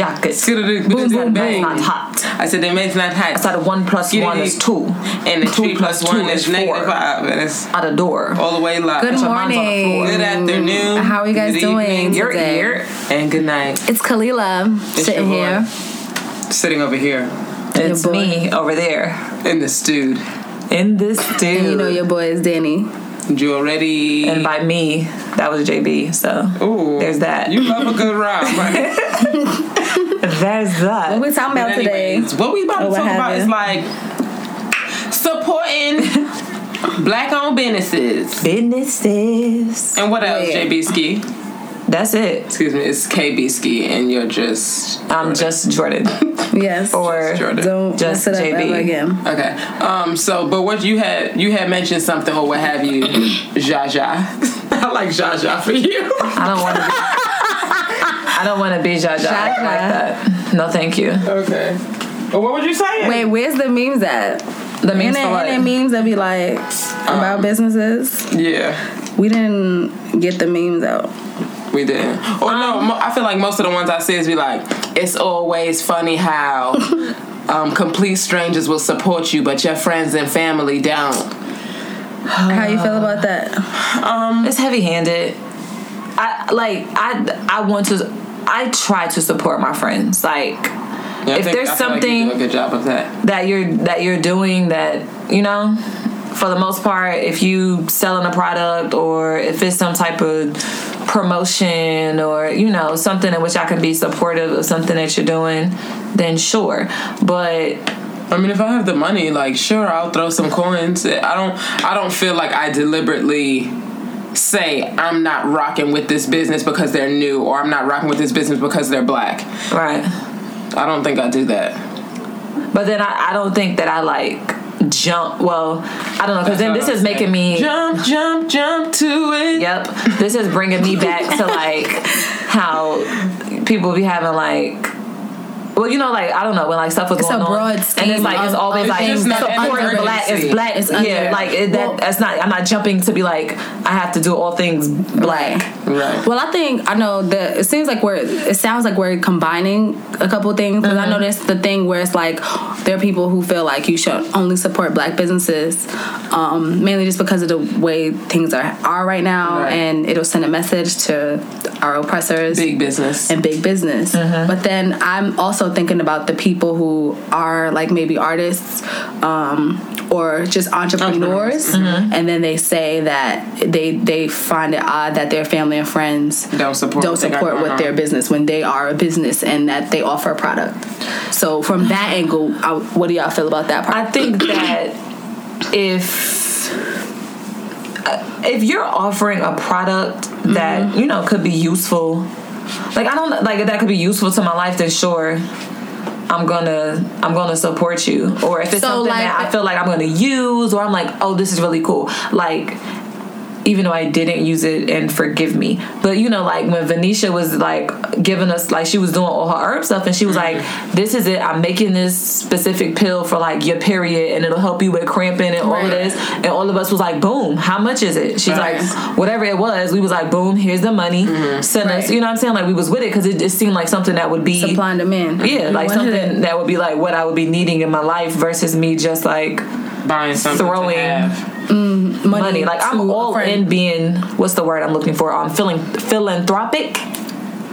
jacket. Boom, Boom, boom, bang. boom. Not hot. I said the man's not hot. I said one plus one is two. And the Two three plus plus two one is is negative four. five. And it's Out the door. all the way live. Good your on the floor. morning. Good afternoon. How are you guys good doing evening, You're today? here. And good night. It's Kalila It's sitting here. Sitting over here It's me over there in the stewed. in this dude. And you know your boy is Danny. You already. and by me, that was JB. So Ooh, there's that. You love a good rhyme, right? there's that. What we talking about But today? what we about to talk about have is like supporting black-owned businesses. Businesses. And what else, Yeah. JB Ski? That's it. Excuse me, it's KB Ski, and you're just. I'm just Jordan. Yes. Or Jordan. Don't just mess it up JB. again. Okay. Um. So, but what you had you had mentioned something or what have you, Jaja. I like Jaja for you. I don't want to. Be, I don't want to be Jaja like that. No, thank you. Okay. Well, what would you say? Wait, where's the memes at? The memes Ain't for it, what? ain't it memes that be like about um, businesses? Yeah, We didn't get the memes out. we didn't. Or no, um, mo- I feel like most of the ones I see is be like, it's always funny how um, complete strangers will support you, but your friends and family don't. How you feel about that? Um, it's heavy handed. I like I I want to I try to support my friends. Like Yeah, If there's feel like you something- good job of that. that you're that you're doing that, you know, for the most part, if you selling a product or if it's some type of promotion or, you know, something in which I can be supportive of something that you're doing, then sure. But I mean, if I have the money, like sure, I'll throw some coins. I don't. I don't feel like I deliberately say I'm not rocking with this business because they're new, or I'm not rocking with this business because they're black. right. I don't think I do that. But then I, I don't think that I like jump well, I don't know, because then this what is I'm making saying. me jump, jump, jump to it. Yep. This is bringing me back to like how people be having like. Well, you know, like I don't know when like stuff was It's going a on, and it's like it's always like things that supporting under black agency. is black. It's under- yeah, like it, that. Well- that's not. I'm not jumping to be like I have to do all things black. Right. Well, I think I know that it seems like we're. It sounds like we're combining a couple things because I know that's the thing where it's like there are people who feel like you should only support black businesses, um, mainly just because of the way things are are right now, Right. and it'll send a message to our oppressors Big business. and big business. But then I'm also thinking about the people who are like maybe artists um, or just entrepreneurs, and then they say that they they find it odd that their family and friends Don't support don't what support with their business when they are a business and that they offer a product. So from that angle, I, what do y'all feel about that part? I think that if uh, if you're offering a product that Mm-hmm. you know could be useful, like I don't like if that could be useful to my life, then sure. I'm gonna I'm gonna support you. Or if it's So, something like- that I feel like I'm gonna use or I'm like, oh this is really cool. Like even though I didn't use it and forgive me. But you know, like when Venetia was like giving us like she was doing all her herb stuff and she was mm-hmm. like, This is it, I'm making this specific pill for like your period and it'll help you with cramping and all of this. And all of us was like, Boom, how much is it? She's Right. like, whatever it was, we was like, Boom, here's the money. Mm-hmm. Send us you know what I'm saying? Like we was with it because it just seemed like something that would be Supply and demand. yeah, You like something it. that would be like what I would be needing in my life versus me just like Buying something throwing Mm, to have. money. Like I'm all in being what's the word I'm looking for? Um, I'm feeling philanthropic.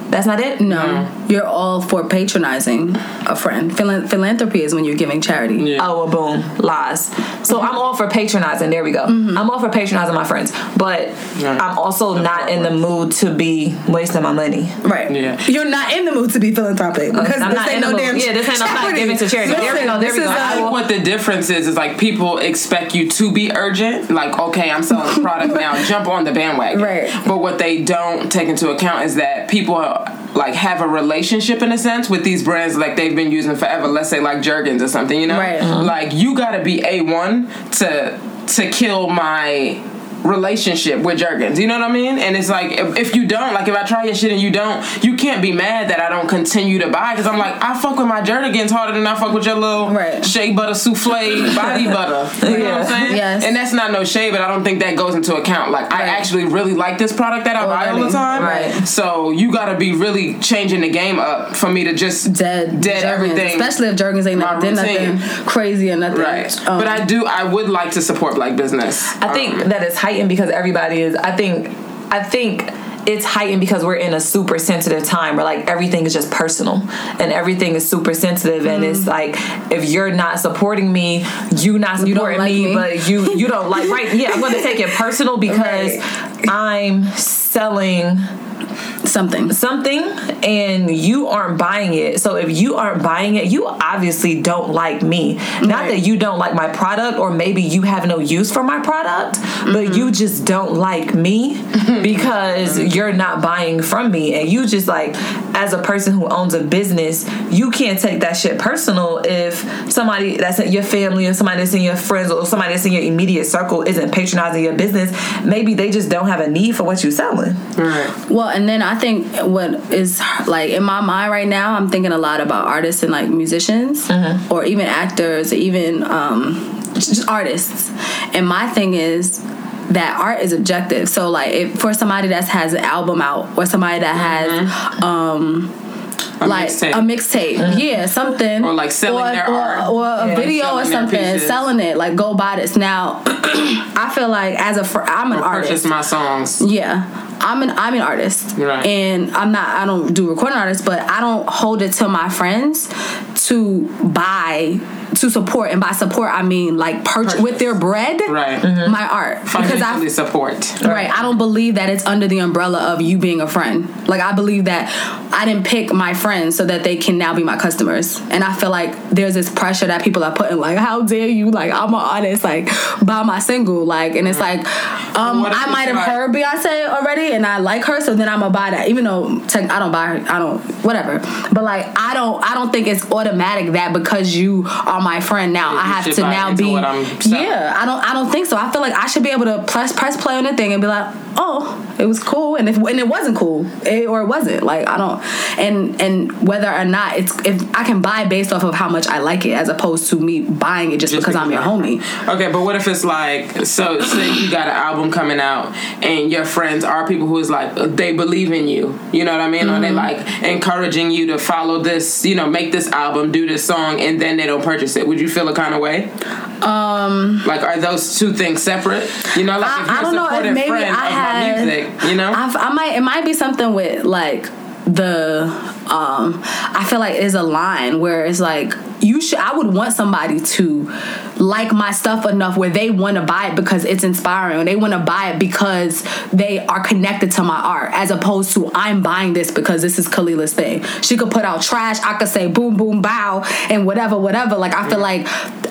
That's not it. No, you're all for patronizing a friend. Philan- philanthropy is when you're giving charity. Yeah. Oh, well, boom, lies. So I'm all for patronizing. There we go. Mm-hmm. I'm all for patronizing my friends, but Right. I'm also not in the mood to be wasting my money. Right. Yeah. You're not in the mood to be philanthropic because I'm this not ain't in the no mood. damn Yeah, this ain't no- I'm not giving to charity. There we go, there this we go. is I a- will- What the difference is is like people expect you to be urgent. Like, okay, I'm selling a product now, jump on the bandwagon. Right. But what they don't take into account is that people are like have a relationship in a sense with these brands like they've been using forever. Let's say like Jergens or something, you know, Right. Mhm. like you got to be a one to to kill my relationship with Jergens. You know what I mean? And it's like if, if you don't, like if I try your shit and you don't, you can't be mad that I don't continue to buy because I'm like I fuck with my Jergens harder than I fuck with your little Right. shea butter souffle body butter. You know what I'm saying? Yes. And that's not no shade, but I don't think that goes into account. Like I actually really like this product that I buy all the time. Right. So you got to be really changing the game up for me to just dead, dead Jergens, everything. especially if Jergens ain't My never nothing crazy or nothing. Right. Um, but I do. I would like to support black business. I think Um, that it's heightened because everybody is. I think. I think it's heightened because we're in a super sensitive time where like everything is just personal and everything is super sensitive and it's Mm-hmm. like if you're not supporting me, you not You don't supporting like me, me. but you you don't like right. Yeah, I'm gonna take it personal because Right. I'm selling something. something and you aren't buying it. So if you aren't buying it, you obviously don't like me. Not that you don't like my product or maybe you have no use for my product, but mm-hmm. you just don't like me because you're not buying from me. And you just like as a person who owns a business, you can't take that shit personal if somebody that's in your family or somebody that's in your friends or somebody that's in your immediate circle isn't patronizing your business. Maybe they just don't have a need for what you're selling. right. Well, and then I think what is like in my mind right now, I'm thinking a lot about artists and like musicians, or even actors, or even um, just artists. And my thing is that art is objective. So like, if, for somebody that has an album out, or somebody that has um, A like mixtape. a mixtape, yeah, something, Or, like, selling or, their or, art. or a Yeah. video Like, or something, selling it. Like, go buy this now. I feel like as a fr- I'm an Or artist. purchase my songs. Yeah, I'm an I'm an artist, Right. and I'm not I don't do recording artists, but I don't hold it to my friends to buy to support, and by support I mean like purchase with their bread, Right. My art because Financially I support. right I don't believe that it's under the umbrella of you being a friend. Like I believe that I didn't pick my friends so that they can now be my customers, and I feel like there's this pressure that people are putting like how dare you like I'm an artist like buy my single like, and it's like um What I might have heard Beyonce already and I like her, so then I'm gonna buy that. Even though tech, I don't buy her, I don't whatever. But like I don't I don't think it's automatic that because you are my friend now I have to now be what I'm selling. yeah. I don't I don't think so. I feel like I should be able to press press play on the thing and be like oh it was cool and if and it wasn't cool it, or it wasn't like I don't and and whether or not it's if I can buy based off of how much I like it as opposed to me buying it just, Just because I'm your homie. Okay, but what if it's like so say you got an album coming out and your friends are people who is like they believe in you. You know what I mean? Or they Mm-hmm. like encouraging you to follow this, you know, make this album, do this song, and then they don't purchase it. Would you feel a kind of way? Um like are those two things separate? You know, like if you're I, I don't know if maybe friend I of had my music, you know? I've, I might it might be something with like the um I feel like is a line where it's like you should I would want somebody to like my stuff enough where they want to buy it because it's inspiring they want to buy it because they are connected to my art as opposed to I'm buying this because this is Kalila's thing. She could put out trash, I could say boom boom bow and whatever whatever like I feel like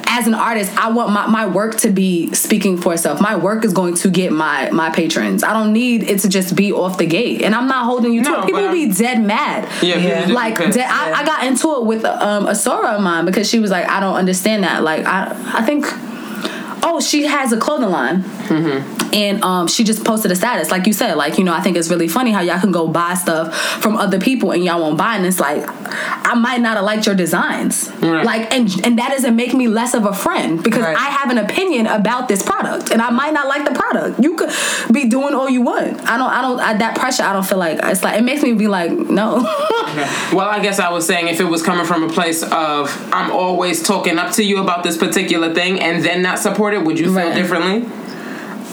as an artist, I want my, my work to be speaking for itself. My work is going to get my my patrons. I don't need it to just be off the gate. And I'm not holding you to it. People be dead mad. Yeah, people just like be pissed. dead, I, I got into it with um, a soror of mine because she was like, I don't understand that. Like I I think oh she has a clothing line and um, she just posted a status like you said like you know i think it's really funny how y'all can go buy stuff from other people and y'all won't buy and it's like i might not have liked your designs Right. like and and that doesn't make me less of a friend because Right. i have an opinion about this product and i might not like the product you could be doing all you want i don't i don't I, that pressure i don't feel like it's like it makes me be like no Well, I guess I was saying if it was coming from a place of I'm always talking up to you about this particular thing and then not support it, would you feel Right. differently?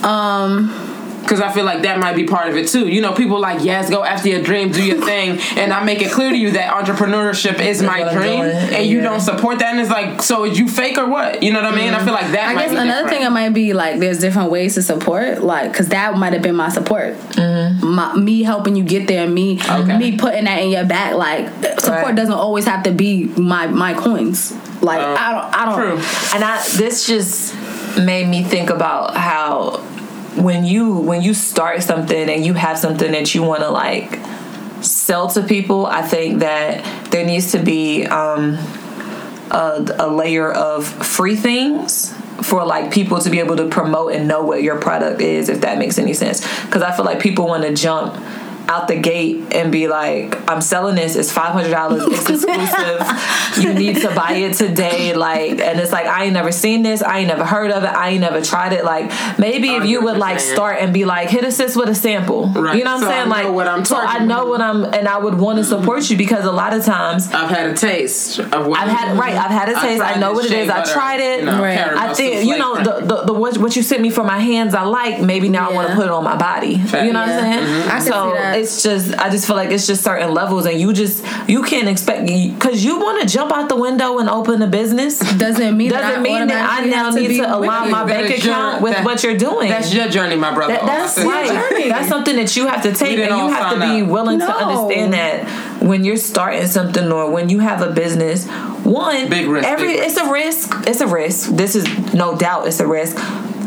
Um Because I feel like that might be part of it too. You know, people like, yes, go after your dream, do your thing, and I make it clear to you that entrepreneurship is my dream, doing, and you don't support that, and it's like, so is you fake or what? You know what I mean? I feel like that. I might guess be another thing it might be like there's different ways to support, like because that might have been my support, my, me helping you get there, me Okay. me putting that in your back. Like support Right. doesn't always have to be my my coins. Like Uh, I don't I don't. True. and I this just made me think about how when you when you start something and you have something that you want to like sell to people. I think that there needs to be um, a, a layer of free things for like people to be able to promote and know what your product is if that makes any sense because i feel like people want to jump out the gate and be like i'm selling this it's $500 it's exclusive you need to buy it today like and it's like i ain't never seen this i ain't never heard of it i ain't never tried it like maybe if you would like start and be like hit us this with a sample Right. you know what So I i'm saying know like what I'm so i targeting. know what i'm and i would want to support you because a lot of times I've had a taste of what I've had right. I've had a taste. I, tried know what it is. shea is. I tried it. you know, Right. I think you know the, the, the what, what you sent me for my hands. I like. Maybe now I want to put it on my body. You know what I'm saying? Mm-hmm. I can so see that. It's just I just feel like it's just certain levels, and you just you can't expect because you want to jump out the window and open a business. Doesn't mean that Doesn't I mean that I now have to need to align my bank is your- account with that- what you're doing. That's your journey, my brother. That- that's say is right. that. journey. That's something that you have to take, and you have to be up. willing to understand that when you're starting something or when you have a business, one, Big risk, every big it's a risk. It's a risk. This is no doubt it's a risk.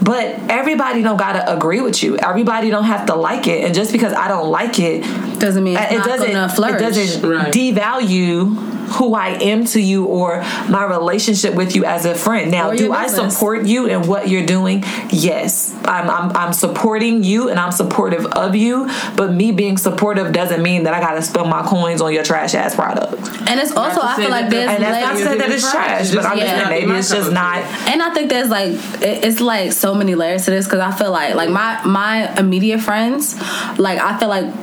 But everybody don't gotta agree with you. Everybody don't have to like it, and just because I don't like it, Doesn't mean it's it not doesn't gonna flourish. it doesn't Right. devalue who I am to you or my relationship with you as a friend. Now, do your I support you in what you're doing? Yes, I'm, I'm I'm supporting you and I'm supportive of you. But me being supportive doesn't mean that I gotta spend my coins on your trash ass product. And it's also to I say feel that like the- there's And that's not layers- to say that it's trash, but I'm just Yeah. saying maybe it's just not. And I think there's like it's like so many layers to this because I feel like like my my immediate friends, like I feel like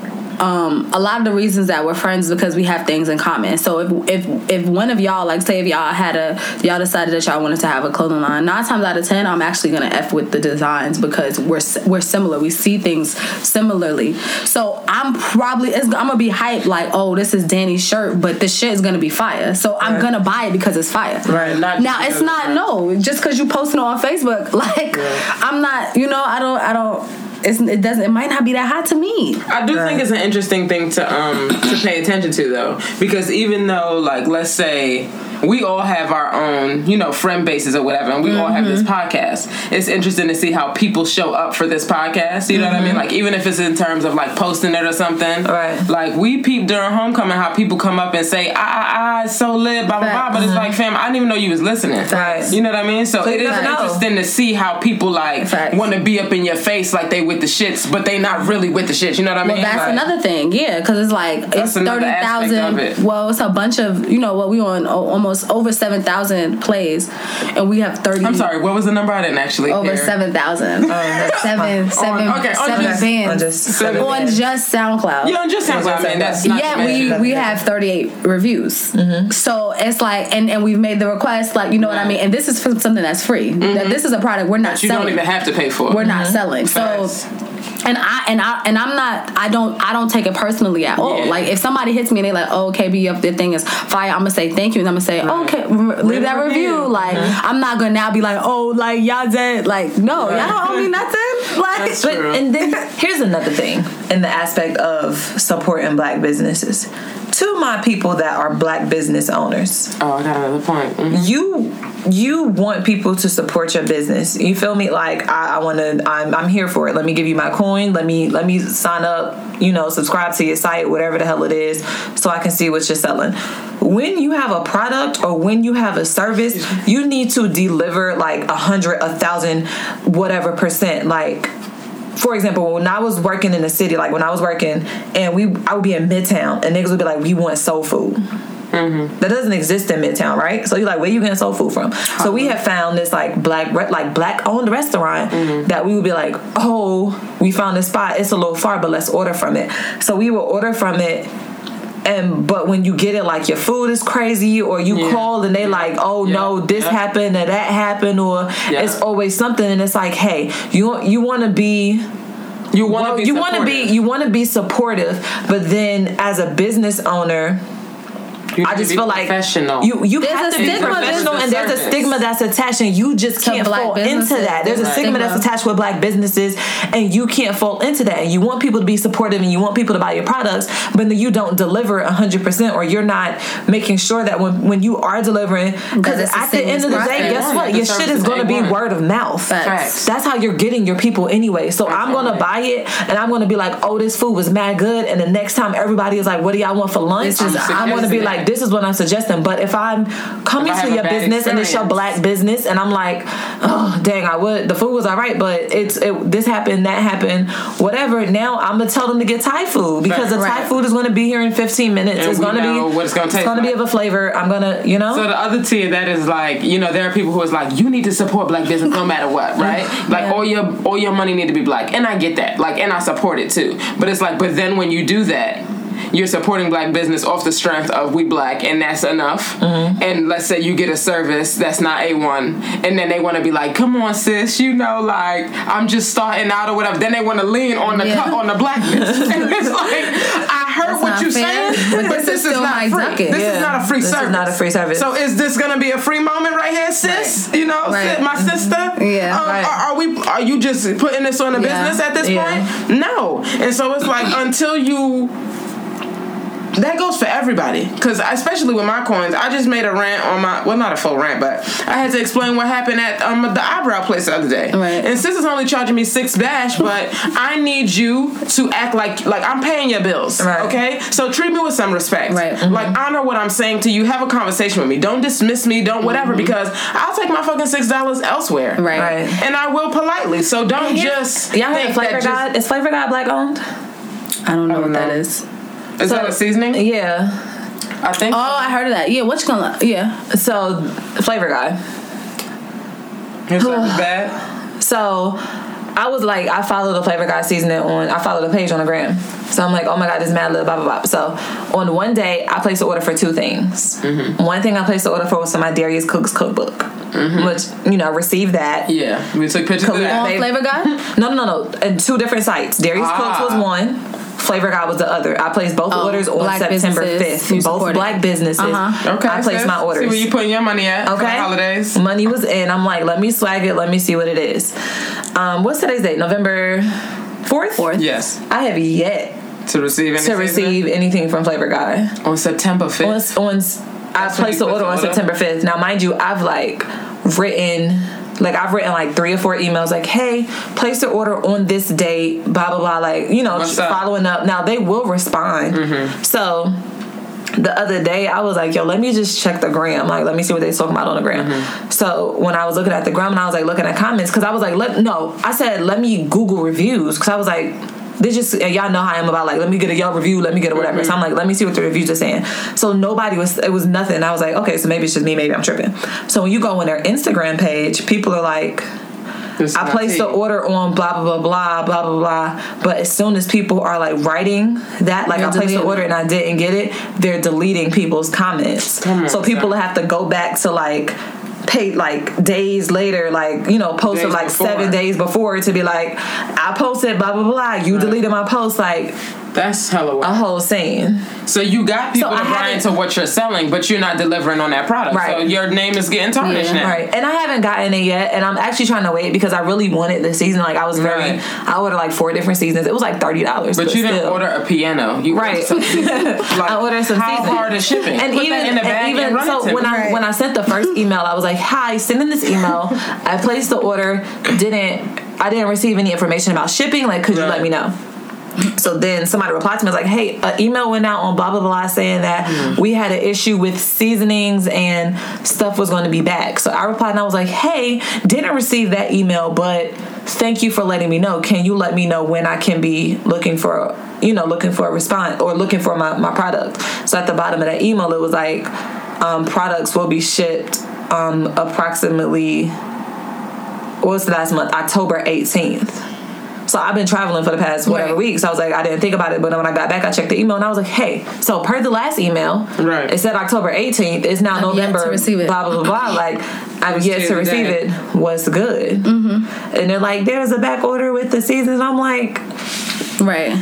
um a lot of the reasons that we're friends is because we have things in common. So if if if one of y'all like say if y'all had a y'all decided that y'all wanted to have a clothing line, nine times out of ten I'm actually gonna f with the designs because we're we're similar. We see things similarly. So I'm probably it's, I'm gonna be hyped like oh this is Danny's shirt, but this shit is gonna be fire. So I'm Right. gonna buy it because it's fire. Right, not now it's not it's no just because you posting on Facebook. Like I'm not you know I don't I don't. It's, it doesn't. It might not be that hot to me. I do think it's an interesting thing to um to pay attention to though, because even though like let's say we all have our own you know friend bases or whatever, and we all have this Mm-hmm. podcast. It's interesting to see how people show up for this podcast. You know what I mean? Like even if it's in terms of like posting it or something. Mm-hmm. Right. Like we peep during homecoming how people come up and say ah ah ah it's so lit blah blah blah, but it's like fam I didn't even know you was listening. Mm-hmm. Right. You know what I mean? So, So it is know. interesting to see how people like want to be up in your face like they with the shits, but they not really with the shits. You know what I mean? Well, that's Like- another thing, yeah, because it's like it's thirty aspect it. Well, it's a bunch of you know what we on o- almost over seven thousand plays, and we have thirty. I'm sorry. What was the number? I didn't actually Over hear. seven thousand. seven, seven, okay, on seven just- bands on just seven on just SoundCloud. Yeah, just sounds. I mean, that's not. yeah, we mention- we have 38 reviews. Mm-hmm. So it's like, and, and we've made the request, like, you know what I mean? And this is for something that's free. That mm-hmm. This is a product we're not You selling. don't even have to pay for. we're not mm-hmm. selling. So Facts. And I and I and I'm not I don't I don't take it personally at all. Yeah. Like if somebody hits me and they like, oh KB up their thing is fire, I'm gonna say thank you and I'm gonna say, okay, re- leave that review. review. Like uh-huh. I'm not gonna now be like, oh like y'all dead. Like no, y'all don't owe me nothing. Like That's But and then here's another thing in the aspect of supporting black businesses. To my people that are black business owners, Oh, I got another point. Mhm. you you want people to support your business. You feel me? Like I, I want to. I'm I'm here for it. Let me give you my coin. Let me let me sign up. You know, subscribe to your site, whatever the hell it is, so I can see what you're selling. When you have a product or when you have a service, you need to deliver like a hundred, a thousand, whatever percent. Like for example, when I was working in the city, like when I was working, and we, I would be in Midtown, and niggas would be like, "We want soul food." Mm-hmm. That doesn't exist in Midtown, right? So you're like, where you getting soul food from? So we have found this like black, re- like black owned restaurant mm-hmm. that we would be like, oh, we found this spot. It's a little far, but let's order from it. So we will order from it. And but when you get it, like your food is crazy, or you Yeah. call and they like, oh Yeah. no, this Yeah. happened or that happened, or Yeah. it's always something, and it's like, hey, you you want to be You want to well, be. you want to be you want to be supportive, but then as a business owner, You I just feel like professional. you you There's have to be stigma, professional, and there's a stigma that's attached, and you just can't black fall into that. There's a Right. stigma that's attached with black businesses, and you can't fall into that. And you want people to be supportive, and you want people to buy your products, but then you don't deliver 100, percent or you're not making sure that when when you are delivering, because at the end of the day, process. guess what? Your shit is is going to be word of mouth. Facts. That's how you're getting your people anyway. So I'm gonna buy it, and I'm gonna be like, "Oh, this food was mad good." And the next time everybody is like, "What do y'all want for lunch?" This I'm gonna be like, "This is what I'm suggesting." But if I'm coming If to your business and it's your black business, and I'm like, "Oh, dang, I would." The food was all right, but it's it, this happened, that happened, whatever. Now I'm gonna tell them to get Thai food because the Thai Right. food is gonna be here in 15 minutes. And it's gonna be what it's gonna taste gonna be of a flavor. I'm gonna, you know. So the other tier that is like, you know, there are people who is like, you need to support black business no matter what, right? Like all your all your money need to be black, and I get that, like, and I support it too. But it's like, but then when you do that. You're supporting black business off the strength of we black, and that's enough. Mm-hmm. And let's say you get a service that's not a one, and then they want to be like, "Come on, sis, you know, like I'm just starting out or whatever." Then they want to lean on the Yeah. co- on the blackness, and it's like, I heard That's what you're fair, saying, but this is is not free. This Yeah. is not a free This is service. not a free service. So is this gonna be a free moment right here, sis? You know, Right. sis, my sister. Yeah. Um, Right. are, are we? Are you just putting this on the Yeah. business at this point? No. And so it's like until you. That goes for everybody, because especially with my coins, I just made a rant on my well, not a full rant, but I had to explain what happened at um the eyebrow place the other day. Right. And sis is only charging me six bash, but I need you to act like like I'm paying your bills. Right. Okay, so treat me with some respect. Right. Like honor what I'm saying to you. Have a conversation with me. Don't dismiss me. Don't whatever because I'll take my fucking six dollars elsewhere. Right. Right. And I will politely. So don't just Y'all heard think Flavor that just- God? Is Flavor God black owned? I don't know I what don't that know. Is. Is that a seasoning? Yeah. I think. Oh, I heard of that. Yeah, what you gonna? Yeah, So Flavor guy. His stuff bad. So I was like, I followed the Flavor Guy seasoning on, I followed the page on the gram. So I'm like, oh my God, this mad little blah, blah, blah. So on one day, I placed an order for two things. One thing I placed the order for was for my Darius Cooks cookbook, which, you know, received that. Yeah, we took pictures of Cool. that. Flavor Guy. No, no, no, no. And two different sites. Darius Ah. Cooks was one. Flavor Guy was the other. I placed both Oh, orders on September 5th. Both black businesses. Uh-huh. Okay, I placed sis. my orders. See where you putting your money at for the Okay. holidays. Money was in. I'm like, let me swag it. Let me see what it is. Um, what's today's date? November 4th? Fourth. Yes, I have yet to receive any to seasoning? receive anything from Flavor Guy. on September fifth. on, on I placed the order on order? September 5th. Now, mind you, I've like written. Like I've written like three or four emails, like, "Hey, place the order on this date." Blah blah blah. Like you know, What's following up. Now they will respond. Mm-hmm. So the other day I was like, yo, let me just check the gram. Like, let me see what they're talking about on the gram. Mm-hmm. So when I was looking at the gram and I was like looking at comments, because I was like, let no, I said let me Google reviews because I was like. They just and y'all know how I am about like let me get a Yelp review, let me get a whatever. So I'm like let me see what the reviews are saying. So nobody was it was nothing. I was like okay, so maybe it's just me, maybe I'm tripping. So when you go on their Instagram page, people are like, It's I placed the order on blah blah blah blah blah blah blah. But as soon as people are like writing that, like They're I placed the order and I didn't get it, they're deleting people's comments. So people have to go back to like like days later, like you know, posted Days like before. seven days before to be like, I posted blah blah blah. You deleted my post, like That's hella a whole scene. So you got people So to buy into what you're selling, but you're not delivering on that product. Right. So your name is getting tarnished Yeah. now. Right, and I haven't gotten it yet, and I'm actually trying to wait because I really wanted the season. Like I was very, Right. I ordered like four different seasons. It was like thirty dollars, But you didn't order a piano. You Right. ordered. Like, I ordered some How seasoning. hard is shipping? And Put even that in a bag and even run so when me. I when I sent the first email, I was like, "Hi, sending this email. I placed the order. Didn't I didn't receive any information about shipping. Like, could you let me know?" So then somebody replied to me was like, "Hey, an email went out on blah blah blah saying that Mm-hmm. we had an issue with seasonings and stuff was going to be back." So I replied and I was like, "Hey, didn't receive that email, but thank you for letting me know. Can you let me know when I can be looking for, you know, looking for a response or looking for my my product?" So at the bottom of that email, it was like, um, "Products will be shipped um, approximately." What was the last month? October eighteenth. So I've been traveling for the past whatever Right. weeks. I was like, I didn't think about it, but then when I got back, I checked the email and I was like, hey, so per the last email, Right. it said October 18th. It's now to November. receive it. Blah blah blah blah. Like I've It's yet to receive today. it. What's good? Mm-hmm. And they're like, there's a back order with the seasons. I'm like, Right.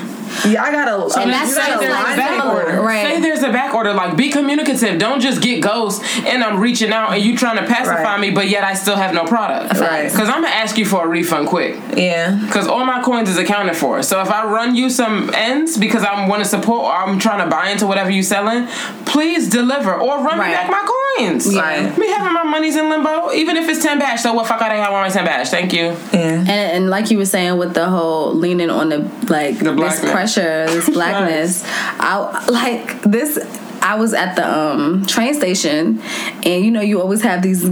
Yeah, I gotta. I mean, that's you gotta so, line like, back order. Right. Say there's a back order. Like, be communicative. Don't just get ghost and I'm reaching out and you trying to pacify Right. me, but yet I still have no product. Right. Because I'm gonna ask you for a refund quick. Yeah. Because all my coins is accounted for. So if I run you some ends because I'm want to support or I'm trying to buy into whatever you selling, please deliver or run me back my coins. Right. Me having my money's in limbo, even if it's ten bash. So what? Fuck, I don't have my ten bash. Thank you. Yeah. And, and like you were saying with the whole leaning on the like The this blackness. Pressure, this blackness, I like this. I was at the um, train station, and you know you always have these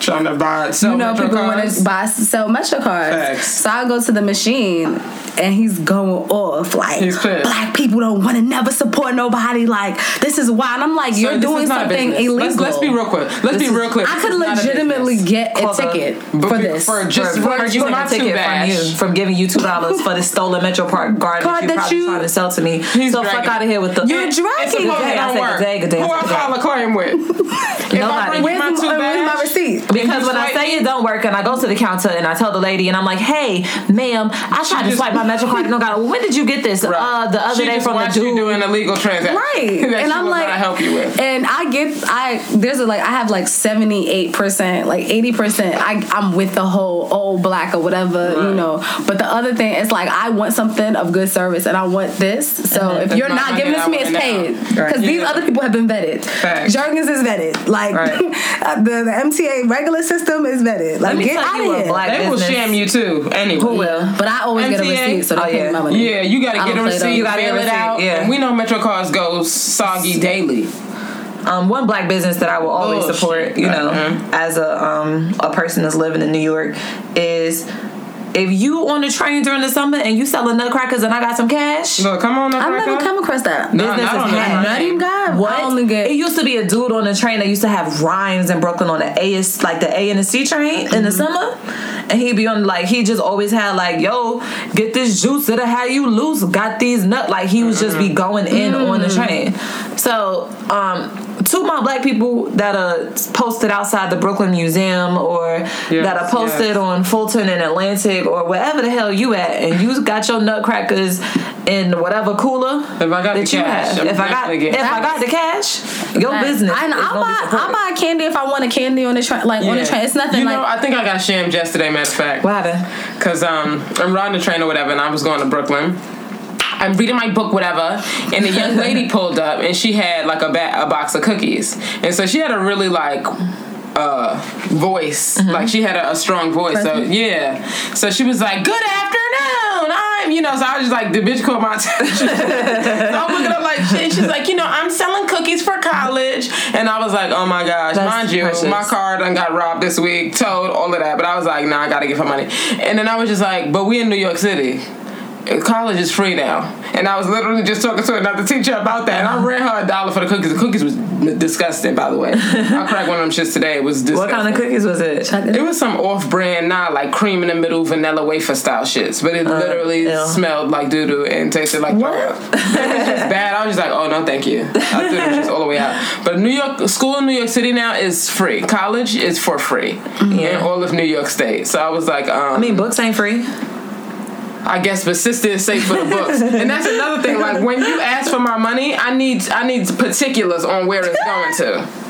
Trying to buy. Sell you know Metro people want to buy sell Metro cards. Facts. So I go to the machine and he's going off like He's black people don't want to never support nobody. Like this is why. And I'm like, So you're this doing is not a something illegal. Let's, let's be real quick. Let's be real quick. I could is not a legitimately get a ticket But for this. for just for, for, for using using my a two ticket from you, from giving you two dollars for the stolen Metro Park card Card that you that probably you- trying to sell to me. He's so dragging fuck out of here with the. You're It's dragging supposed it. To I don't good day, good day, Who I good day. file a claim with? If I Nobody. Where's, my two my, where's my receipt? Because when I say it don't work and I go to the counter and I tell the lady and I'm like, hey, ma'am, I tried to swipe my Metro card. No, God, when did you get this? Uh, the other she day from the watched you dude. do an illegal transaction. Right. and I'm was like gonna help you with. And I get I there's a like I have like 78%, like 80%. I I'm with the whole old black or whatever, you know. But the other thing is like I want something of good service and I want this. So if It's you're not giving this to me, it's want paid. Because Right. these Yeah. other people have been vetted. Facts. Jergens is vetted. Like Right. the, the MTA regular system is vetted. Like Let me get tell out you of here. black They will business. sham you too. Anyway. Who will? but I always get a receipt, so they Oh, pay yeah. my money. Yeah, you gotta I get a receipt. You You gotta gotta mail it out. yeah. And we know Metro cards go soggy daily. Um, one black business that I will always Bullshit. support, you know, Uh-huh. as a um a person that's living in New York, is if you on the train during the summer and you selling nutcrackers and I got some cash. Look, come on, I've never come across that. No, business not is on the had. train. Nutty guy? What? I only get It used to be a dude on the train that used to have rhymes in Brooklyn on the A is like the A and the C train in the summer. And he'd be on like he just always had like, yo, get this juice that'll have you loose. Got these nut like he was just be going in on the train. So, um, two of my black people that are posted outside the Brooklyn Museum or that are posted yes. on Fulton and Atlantic or wherever the hell you at, and you got your nutcrackers in whatever cooler If I got that the you cash, have. I'm if I got if I got the cash, your Right. business. I, is I'll gonna buy supported. I'll buy candy if I want a candy on the train like on the train. It's nothing You like know, I think I got shammed yesterday, matter of fact. What happened? Cause um, I'm riding the train or whatever, and I was going to Brooklyn. I'm reading my book, whatever, and a young lady pulled up, and she had like a ba- a box of cookies, and so she had a really like uh voice, like she had a, a strong voice. So yeah, so she was like, "Good afternoon, I'm," you know. So I was just like, the bitch caught my attention. so I'm looking up like shit. She's like, you know, I'm selling cookies for college, and I was like, oh my gosh, That's mind you, precious. my car done got robbed this week, towed, all of that. But I was like, nah, I gotta give her money. And then I was just like, but we in New York City. College is free now, and I was literally just talking to another teacher about that. And I ran her a dollar for the cookies. The cookies was disgusting, by the way. I cracked one of them shits today. It was disgusting. What kind of cookies was it? It was some off-brand, not like cream in the middle, vanilla wafer style shits, but it literally ew. smelled like doo doo and tasted like What? throw. It was just bad. I was just like, oh no, thank you. I threw them just all the way out. But New York school in New York City now is free. College is for free in all of New York State. So I was like, um, I mean, books ain't free. I guess, but sister is safe for the books, and that's another thing. Like when you ask for my money, I need I need particulars on where it's going to.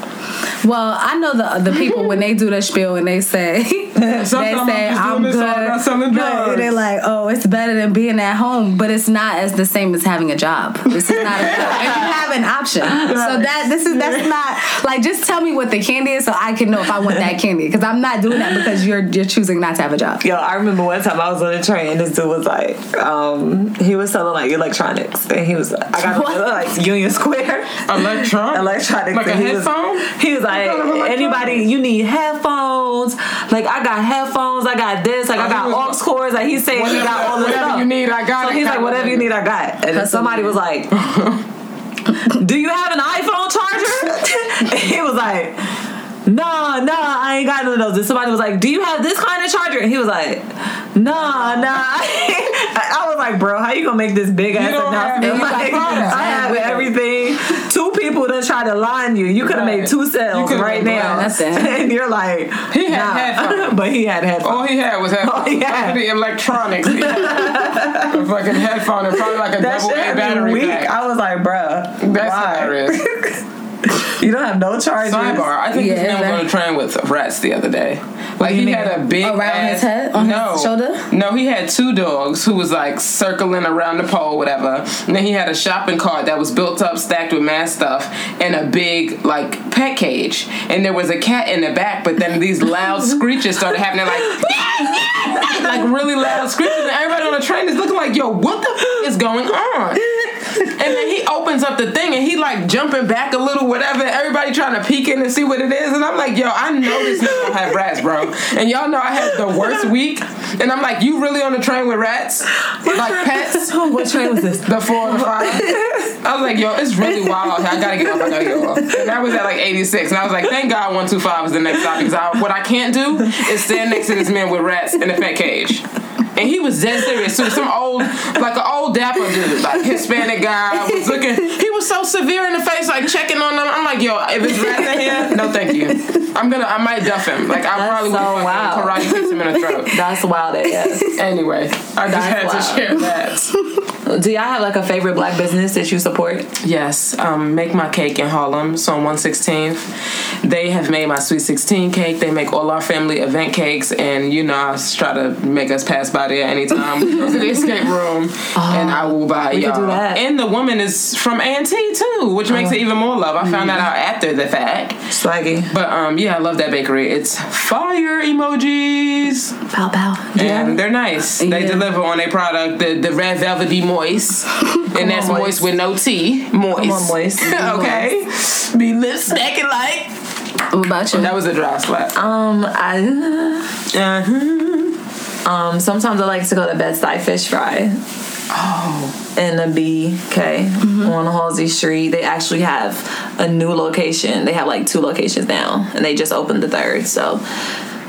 Well, I know the the people when they do the spiel and they say they say I'm just I'm doing this, good. I'm not selling but drugs. They're like, oh, it's better than being at home, but it's not as the same as having a job. This is not a job, and you have an option. So that this is that's not like just tell me what the candy is so I can know if I want that candy because I'm not doing that because you're you're choosing not to have a job. Yo, I remember one time I was on a train and this dude was like, um, he was selling like electronics. And he was, I got What? like Union Square. Electron, electronics. like a and he was- headphone. He was like, kind of electronic? anybody, you need headphones. Like, I got headphones, I got this, like, I Oh, got aux cords. Like, he's saying he got all this whatever stuff. you need, I got So it. he's like, whatever you need, I got. And then somebody was like, do you have an iPhone charger? He was like, nah, nah, I ain't got none of those. And somebody was like, do you have this kind of charger? And he was like, nah, nah. I was like, bro, how you gonna make this big ass announcement? Like. I have everything. People to try to line you. You could have Right. made two sales right now. That's it. And you're like, He had nah. headphones. but he had headphones. All he had was headphones. Oh, yeah. The electronics. He had a fucking headphone and probably like a that double A battery weak. pack. I was like, bruh, That's why? hilarious. You don't have no charges. Sidebar. I think Yeah, this man was on a train with rats the other day. Like he mean? had a big Around ass, his head? On his no, shoulder? No, he had two dogs who was like circling around the pole, whatever. And then he had a shopping cart that was built up, stacked with mad stuff, and a big like pet cage. And there was a cat in the back, but then these loud screeches started happening, like like really loud screeches, and everybody on the train is looking like, yo, what the f- is going on? And then he opens up the thing and he like jumping back a little, whatever. Everybody trying to peek in and see what it is. And I'm like, yo, I know this nigga don't have rats, bro. And y'all know I had the worst week. And I'm like, you really on the train with rats? Like pets? what train was this? The four and five. I was like, yo, it's really wild. I gotta get off. I gotta get off. And that was at like 86. And I was like, thank God 125 was the next stop because I, what I can't do is stand next to this man with rats in a pet cage. And he was dead serious too. Some old, like an old dapper dude, like Hispanic guy was looking. He was so severe in the face, like checking on them. I'm like, yo, if it's rats in here, no, thank you. I'm gonna, I might duff him. Like I That's probably would so fucking wild. karate kicks him in the throat. That's wild. Yes. Anyway, I just That's had to share that. Do y'all have like a favorite black business that you support? Yes, um, Make My Cake in Harlem, so on 116th. They have made my Sweet 16 cake. They make all our family event cakes, and you know, I try to make us pass by there anytime we go to the escape room, and I will buy y'all. do that. And the woman is from A&T too, which makes it even more love. I found that out after the fact. Swaggy. But um, yeah, I love that bakery. It's fire emojis. Pow pow. And they're nice. They deliver on their product. The the red velvety moist, and that's moist. moist. with no tea. Moist. On, moist. Okay. Be lip smacking like. What about you? That was a dry slap. Um, I Uh-huh. um sometimes I like to go to Bed Stuy Fish Fry. Oh. In the BK on Halsey Street. They actually have a new location. They have like two locations now, and they just opened the third. So,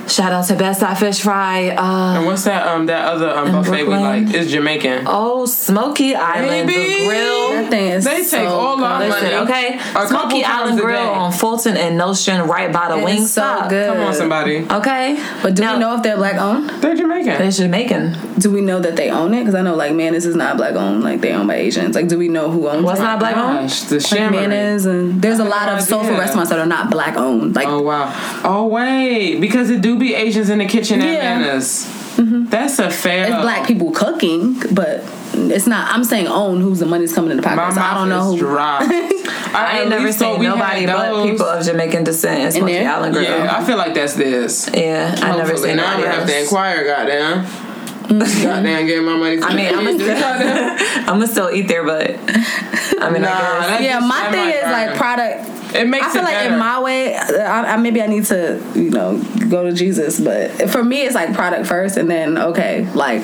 shout out to Bed Stuy Fish Fry. Uh, And what's that? Um, that other um, buffet we like is Jamaican. oh, Smoky Island, Baby. the grill. That thing is They take all our good. money. Listen, okay, A Smoky Island Grill on Fulton and Nostrand, right by the It wing is so stop. good. Come on, somebody. Okay, But do Now- we know if they're black owned? They're Jamaican. They're Jamaican. Do we know that they own it? Because I know like Manna's is not black owned. Like they owned by Asians. Like do we know who owns What's it? not black owned? Gosh, the Like Shammering. Manna's and there's a lot of soul food idea. restaurants that are not black owned. Like Oh wow. Oh wait, because it do be Asians in the kitchen at Yeah. Manna's. Mm-hmm. That's a fair. it's black people cooking, but it's not. I'm saying own who's the money's coming in the My pocket. So I don't mouth know is who. dry. I ain't never seen nobody but people of Jamaican descent in Smoky there? Island Grill. Yeah, I feel like that's this. Yeah, I never Hopefully. seen Now I'm gonna have to inquire, goddamn. goddamn, get my money. I mean, I'm gonna, I'm gonna still eat there, but I mean, Nah, I guess. Yeah, just- my thing might is like product. It makes I feel it like better. in my way, I, I, maybe I need to, you know, go to Jesus. But for me, it's like product first, and then okay, like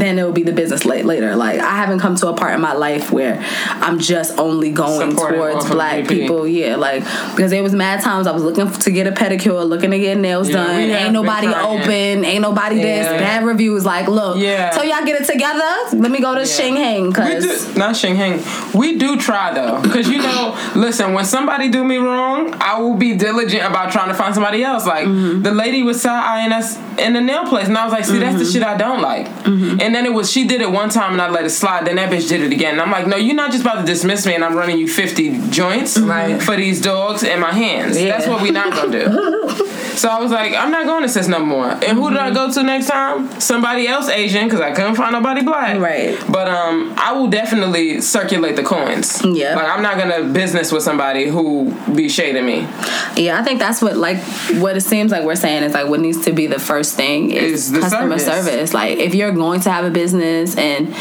then it will be the business late, later. Like I haven't come to a part in my life where I'm just only going towards black GP. people. Yeah, like because there was mad times I was looking to get a pedicure, looking to get nails Yeah, done. Ain't nobody open. Ain't nobody this. Bad reviews. Like, look, Yeah. so y'all get it together. Let me go to Shing Hang because. not Shing Hing. We do try though, because you know, listen, when somebody do me wrong, I will be diligent about trying to find somebody else. Like Mm-hmm. the lady was side eyeing us in the nail place, and I was like, see, that's the shit I don't like. Mm-hmm. And then it was she did it one time, and I let it slide. Then that bitch did it again, and I'm like, no, you're not just about to dismiss me, and I'm running you 50 joints Right. for these dogs in my hands. Yeah. That's what we not gonna do. So I was like, I'm not going to sis no more. And who did I go to next time? Somebody else Asian because I couldn't find nobody black. Right. But um, I will definitely circulate the coins. Yeah. Like I'm not gonna business with somebody who be shading me. Yeah, I think that's what like what it seems like we're saying is like what needs to be the first thing is, Is the customer service. service. Like if you're going to have a business and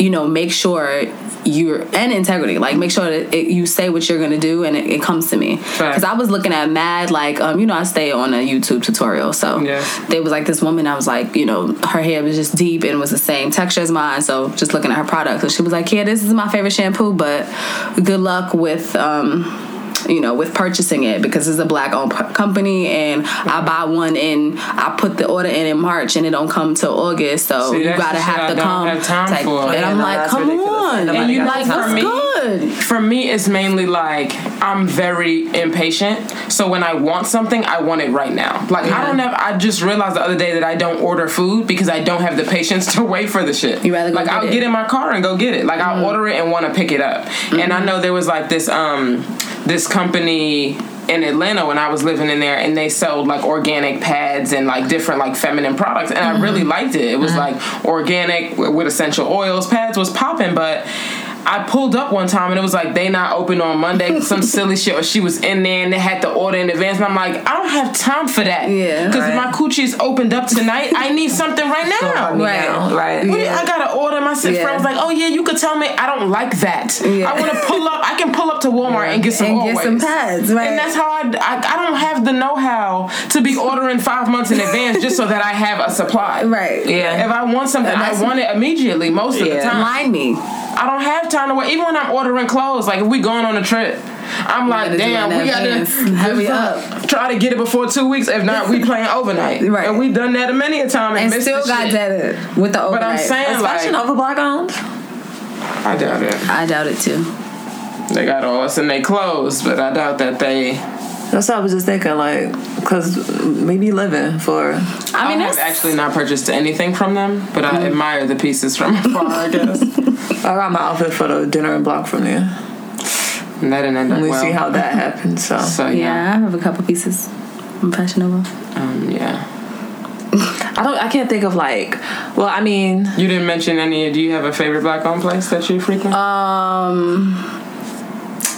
you know make sure you're and integrity like make sure that it, you say what you're gonna do and it, it comes to me because I was looking at mad like um you know I stay on a YouTube tutorial so Yeah. there was like this woman I was like you know her hair was just deep and was the same texture as mine so just looking at her product so she was like yeah this is my favorite shampoo but good luck with um you know, with purchasing it because it's a black owned p- company and I buy one in, I put the order in in March and it don't come till August, so See, you gotta have I to come. have time type- for. And Yeah, I'm no, like, come on, And you got like time. for what's me, good? good. For me, it's mainly like I'm very impatient. So when I want something, I want it right now. Like I don't have. I just realized the other day that I don't order food because I don't have the patience to wait for the shit. You rather go like get I'll it. Mm-hmm. get in my car and go get it. Like I'll order it and want to pick it up. And I know there was like this um this company in Atlanta when I was living in there and they sold like organic pads and like different like feminine products and I really mm-hmm. liked it. It was mm-hmm. like organic with essential oils. Pads was popping, but I pulled up one time and it was like they not open on Monday, some silly shit, or she was in there and they had to order in advance. And I'm like, I don't have time for that. Yeah. Because Right. my coochie's opened up tonight. I need something right now. Right. Right. Right. What do you- I gotta order. My sister Yeah. friend was like, "Oh yeah, you could tell me I don't like that. Yeah. I want to pull up. I can pull up to Walmart and get some And get some pads, right. And that's how I, I. I don't have the know-how to be ordering five months in advance just so that I have a supply. Right. Yeah. If I want something, I want it immediately. Most of the time, Line me. I don't have time to wait. Even when I'm ordering clothes, like if we going on a trip, I'm like, damn, we gotta. Hurry up. Try to get it before two weeks. If not, we playing overnight. Right. And we done that a many a time and, And missed still the got shit. that with the overnight. But I'm saying Is Fashion like, Nova black owned? I doubt it. I doubt it too. They got all us in their clothes, but I doubt that they. That's what I was just thinking, like, because maybe living for. I mean, I have actually not purchased anything from them, but I admire the pieces from afar. I guess. I got my outfit for the dinner and block from there. And that didn't end up We well. see how that happened. So So yeah, yeah. I have a couple pieces from Fashion Nova. um, yeah. I don't. I can't think of like. Well, I mean, You didn't mention any. Do you have a favorite black-owned place that you frequent? Um,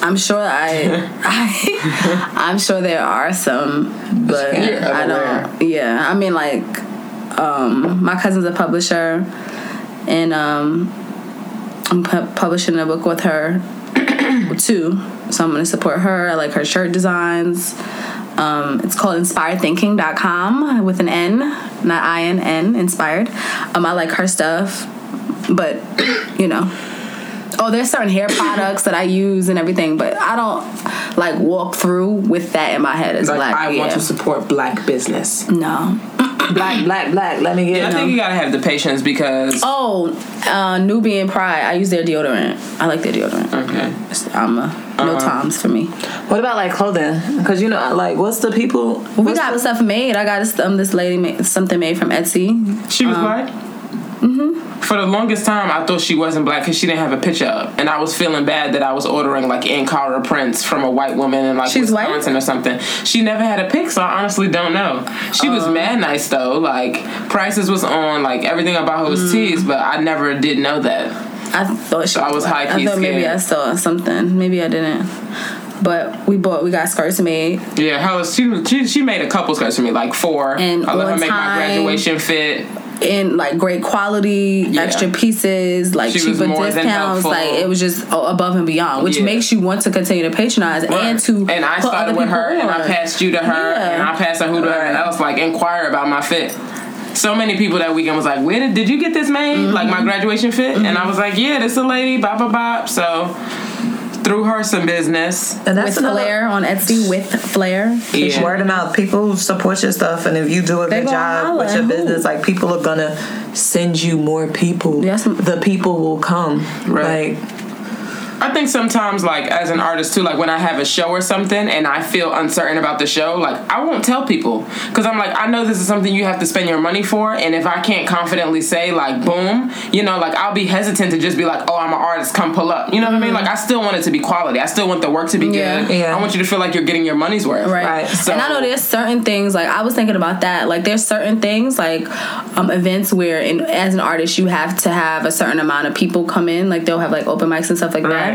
I'm sure I, I, I'm sure there are some, but You're I don't. Yeah, I mean, like, um, my cousin's a publisher, and um, I'm pu- publishing a book with her too. So I'm gonna support her. I like her shirt designs. Um, it's called inspiredthinking.com with an N, not I N N, inspired. Um, I like her stuff, but you know, oh, there's certain hair products that I use and everything, but I don't like walk through with that in my head as like black. I want to support black business. no. black, black, black. Let me get. I think you gotta have the patience because. Oh, uh, Nubian Pride. I use their deodorant. I like their deodorant. Okay. It's- I'm a no Uh-huh. toms for me. What about like clothing? Because you know, like, what's the people? We got the- stuff made. I got this, um, this lady made something made from Etsy. She was black. Mm-hmm. For the longest time, I thought she wasn't black because she didn't have a picture up, and I was feeling bad that I was ordering like Ankara prints from a white woman in like She's white? Wisconsin or something. She never had a pic, so I honestly don't know. She was uh. mad nice though. Like prices was on, like everything about her was mm. teased, but I never did know that. I thought she I was black. high-key I thought maybe scared. I saw something. Maybe I didn't. But we bought. We got skirts made. Yeah, her she she, she made a couple skirts for me, like four. And I let her make my time. graduation fit. In like great quality, Yeah. extra pieces, like She cheaper discounts. Like it was just above and beyond, which Yeah. makes you want to continue to patronize and to and I started with her, and I passed you to her, Yeah. and I passed her who to Right. else. Like inquire about my fit. So many people that weekend was like, "Where did did you get this made? Mm-hmm. Like my graduation fit?" And I was like, "Yeah, this a lady, bop bop bop." So through her some business. and that's with another flair on Etsy with flair. Yeah. word of mouth. People support your stuff, and if you do a They good job holla with your business, like people are gonna send you more people. Yes. the people will come. Right. Like I think sometimes, like as an artist too, like when I have a show or something and I feel uncertain about the show, like I won't tell people because I'm like, I know this is something you have to spend your money for, and if I can't confidently say like, boom, you know, like I'll be hesitant to just be like, oh, I'm an artist, come pull up. You know what I mean? Like I still want it to be quality. I still want the work to be Yeah. good. Yeah. I want you to feel like you're getting your money's worth. Right. Right. So- and I know there's certain things like I was thinking about that. Like there's certain things like um, events where in, as an artist you have to have a certain amount of people come in. Like they'll have like open mics and stuff like Right. that.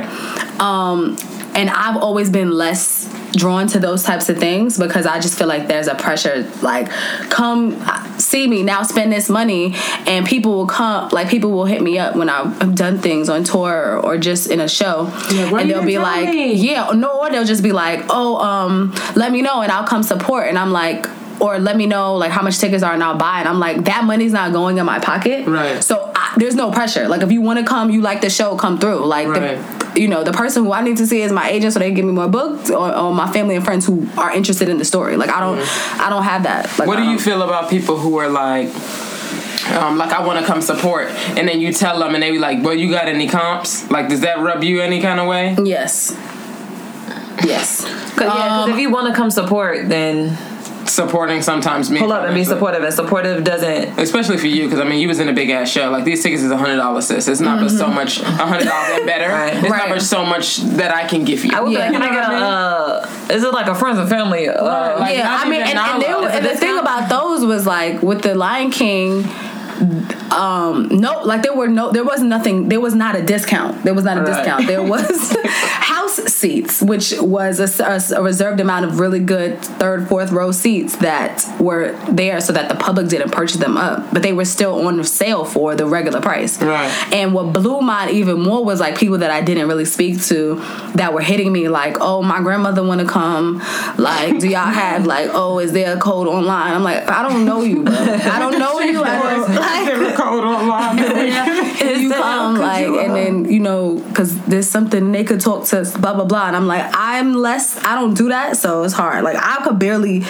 Um, and I've always been less drawn to those types of things because I just feel like there's a pressure like come see me now spend this money and people will come like people will hit me up when I've done things on tour or just in a show. Yeah, and they'll be like me? yeah no or they'll just be like oh um let me know and I'll come support. And I'm like or let me know like how much tickets are and I'll buy and I'm like that money's not going in my pocket Right. so I, there's no pressure like if you want to come you like the show come through like Right. the, you know the person who I need to see is my agent so they can give me more books or, or my family and friends who are interested in the story like I don't I don't have that like What do you feel about people who are like, um, like I want to come support, and then you tell them, and they be like, "Well, you got any comps? Like, does that rub you any kind of way?" Yes. Yes. Cause, yeah, 'cause if you want to come support, then Supporting sometimes means pull up and be supportive. And supportive doesn't. Especially for you, because I mean, you was in a big ass show. Like these tickets is a hundred dollars, sis. It's not but so much a hundred dollars and better. Right. It's Right. not but so much that I can give you. I would Yeah. be like, can I get a? Uh, is it like a friends and family? Uh, Like, yeah, I mean, and, and, they, and the thing about those was like with the Lion King. Um, no, like there were no, there was nothing, there was not a discount. There was not a Right. discount. There was house seats, which was a, a- a reserved amount of really good third, fourth row seats that were there so that the public didn't purchase them up, but they were still on sale for the regular price. Right. And what blew mine even more was like people that I didn't really speak to that were hitting me like, oh, my grandmother want to come. Like, do y'all have like, oh, is there a code online? I'm like, I don't know you, bro. I don't know you. I don't, like, code online. like, and uh-huh. then you know, because there's something they could talk to, blah blah blah. And I'm like, I'm less. I don't do that, so it's hard. Like, I could barely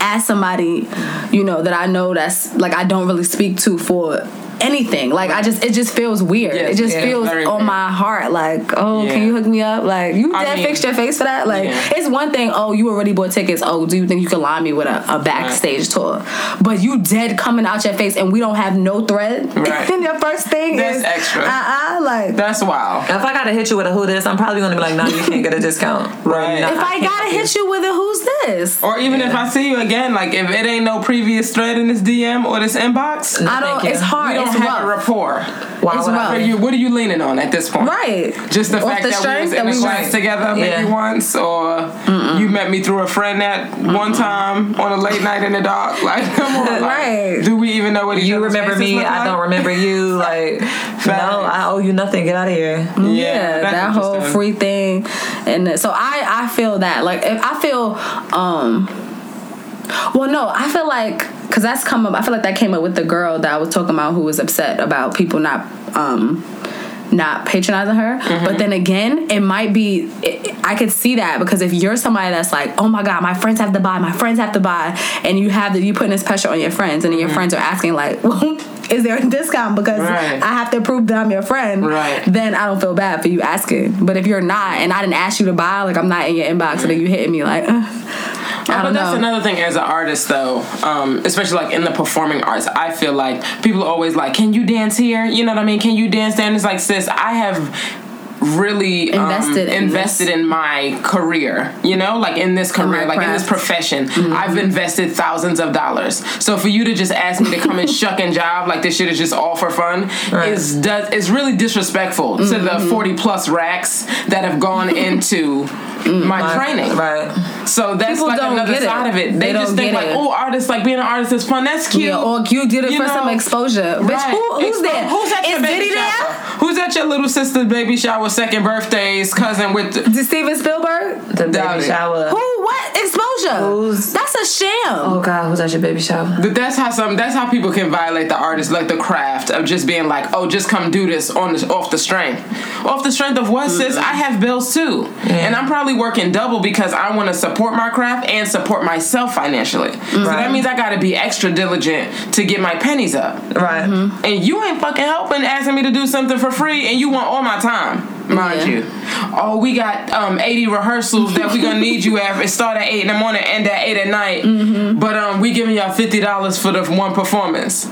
ask somebody, you know, that I know that's like I don't really speak to for anything. Like I just it just feels weird. Yes, it just yeah, feels on weird. my heart. Like, oh, Yeah. can you hook me up? Like you I dead mean- fixed your face for that? Like Yeah. it's one thing, oh, you already bought tickets. Oh, do you think you can line me with a, a backstage tour? But you dead coming out your face and we don't have no thread. Right. and your first thing That's is extra. Uh-uh, like That's wild. If I gotta hit you with a who this, I'm probably gonna be like, no, you can't get a discount. Right. "Nah, if I can't gotta hit you with a who's this? Or even if I see you again, like if it ain't no previous thread in this DM or this inbox, I don't. It's hard. Don't have a rough. rapport. Why would. I? You, what are you leaning on at this point? Right. Just the Off fact the that we was in the class together maybe Yeah. once, or you met me through a friend at one time on a late night in the dark. Like, come on, like, Right. Do we even know what You remember me, I like? don't remember you. Like, no, I owe you nothing. Get out of here. yeah, that's that whole free thing and so i i feel that like if i feel um well no i feel like because that's come up i feel like that came up with the girl that i was talking about who was upset about people not um not patronizing her Mm-hmm. but then again it might be it, i could see that because if you're somebody that's like oh my god my friends have to buy my friends have to buy and you have the you putting this pressure on your friends and then your friends are asking like well is there a discount because Mm-hmm. Right. i have to prove that i'm your friend Right. then I don't feel bad for you asking. But if you're not, and I didn't ask you to buy, like I'm not in your inbox, and then you hitting me like, uh, I but that's know. another thing as an artist though um, especially like in the performing arts i feel like people are always like can you dance here you know what i mean can you dance there and it's like sis i have really um, Invested in invested this. in my career you know like in this career my like in this profession Mm-hmm. i've invested thousands of dollars so for you to just ask me to come and shuck and job like this shit is just all for fun Right. is does is really disrespectful to the Mm-hmm. 40 plus racks that have gone into my training Right. so that's People like don't another get it. side of it. They, They just don't think like, it. oh, artists like being an artist is fun. That's cute. yeah, or you did it You for some know, exposure. Bitch, Right. who, who's Expo- there? Who's at your Is baby Diddy shower? there? Who's at your little sister's baby shower, second birthdays, cousin with? The, Did Steven Spielberg? The Doubt baby it. shower. Who? What exposure? Who's- That's a sham. Oh God, who's at your baby shower? but that's how some. That's how people can violate the artist, like the craft of just being like, oh, just come do this on the, off the strength, off the strength of what, sis? I have bills too, and I'm probably working double because I want to support my craft and support myself financially. So that means I got to be extra diligent to get my pennies up. Right. and you ain't fucking helping asking me to do something for free and you want all my time mind Yeah. you oh we got um 80 rehearsals that we're gonna need you at it start at 8 in the morning end at 8 at night Mm-hmm. but um we giving y'all $50 for the one performance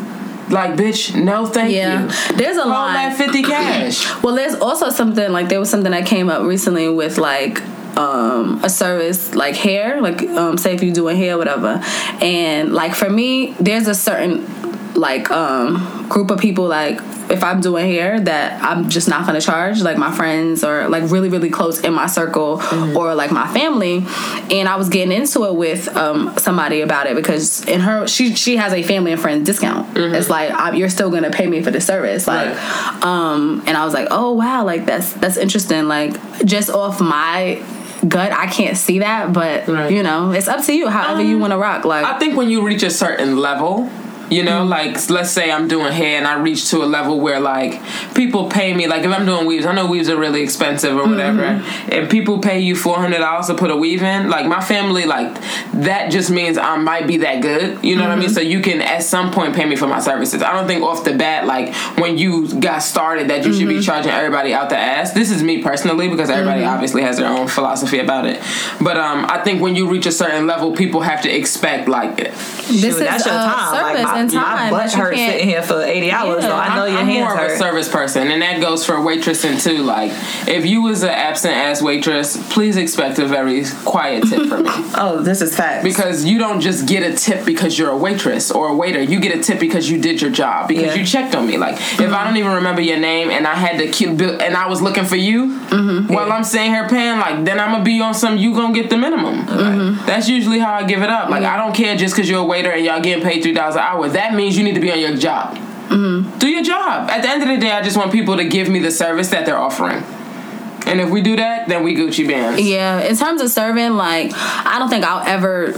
like bitch no thank Yeah. you There's a Call line. that 50 cash Well, there's also something like there was something that came up recently with like um a service like hair, like um say if you're doing hair, whatever. And like for me, there's a certain like um group of people like if I'm doing hair that I'm just not gonna charge, like my friends or like really, really close in my circle or like my family. And I was getting into it with um somebody about it because in her she she has a family and friends discount. It's like i you're still gonna pay me for the service. Like Right. um and i was like oh wow like that's that's interesting like just off my gut i can't see that but Right. you know it's up to you however you um, want to rock like i think when you reach a certain level You know, Mm-hmm. like let's say I'm doing hair and I reach to a level where like people pay me. Like if I'm doing weaves, I know weaves are really expensive or whatever, Mm-hmm. and people pay you four hundred dollars to put a weave in. Like my family, like that just means I might be that good. You know what I Mm-hmm. mean? So you can at some point pay me for my services. I don't think off the bat, like when you got started, that you should Mm-hmm. be charging everybody out the ass. This is me personally because everybody obviously has their own philosophy about it. But um, I think when you reach a certain level, people have to expect like This Shoot, is that's your a time. Service my, and time. my butt that hurts can't- sitting here for 80 hours, so I know I'm, your I'm hands more of a service person, and that goes for waitressing too. Like, if you was an absent ass waitress, please expect a very quiet tip from me Oh, this is facts. because you don't just get a tip because you're a waitress or a waiter. You get a tip because you did your job because Yeah. you checked on me. Like, if mm-hmm. I don't even remember your name and I had to keep bill- and I was looking for you mm-hmm. while I'm sitting here paying, like, then I'm gonna be on some. You gonna get the minimum. Mm-hmm. That's usually how I give it up. Like, I don't care just because you're a waiter and y'all getting paid three dollars an hour. That means you need to be on your job. Do your job. At the end of the day, I just want people to give me the service that they're offering. And if we do that, then we Gucci bands. Yeah, in terms of serving, like I don't think I'll ever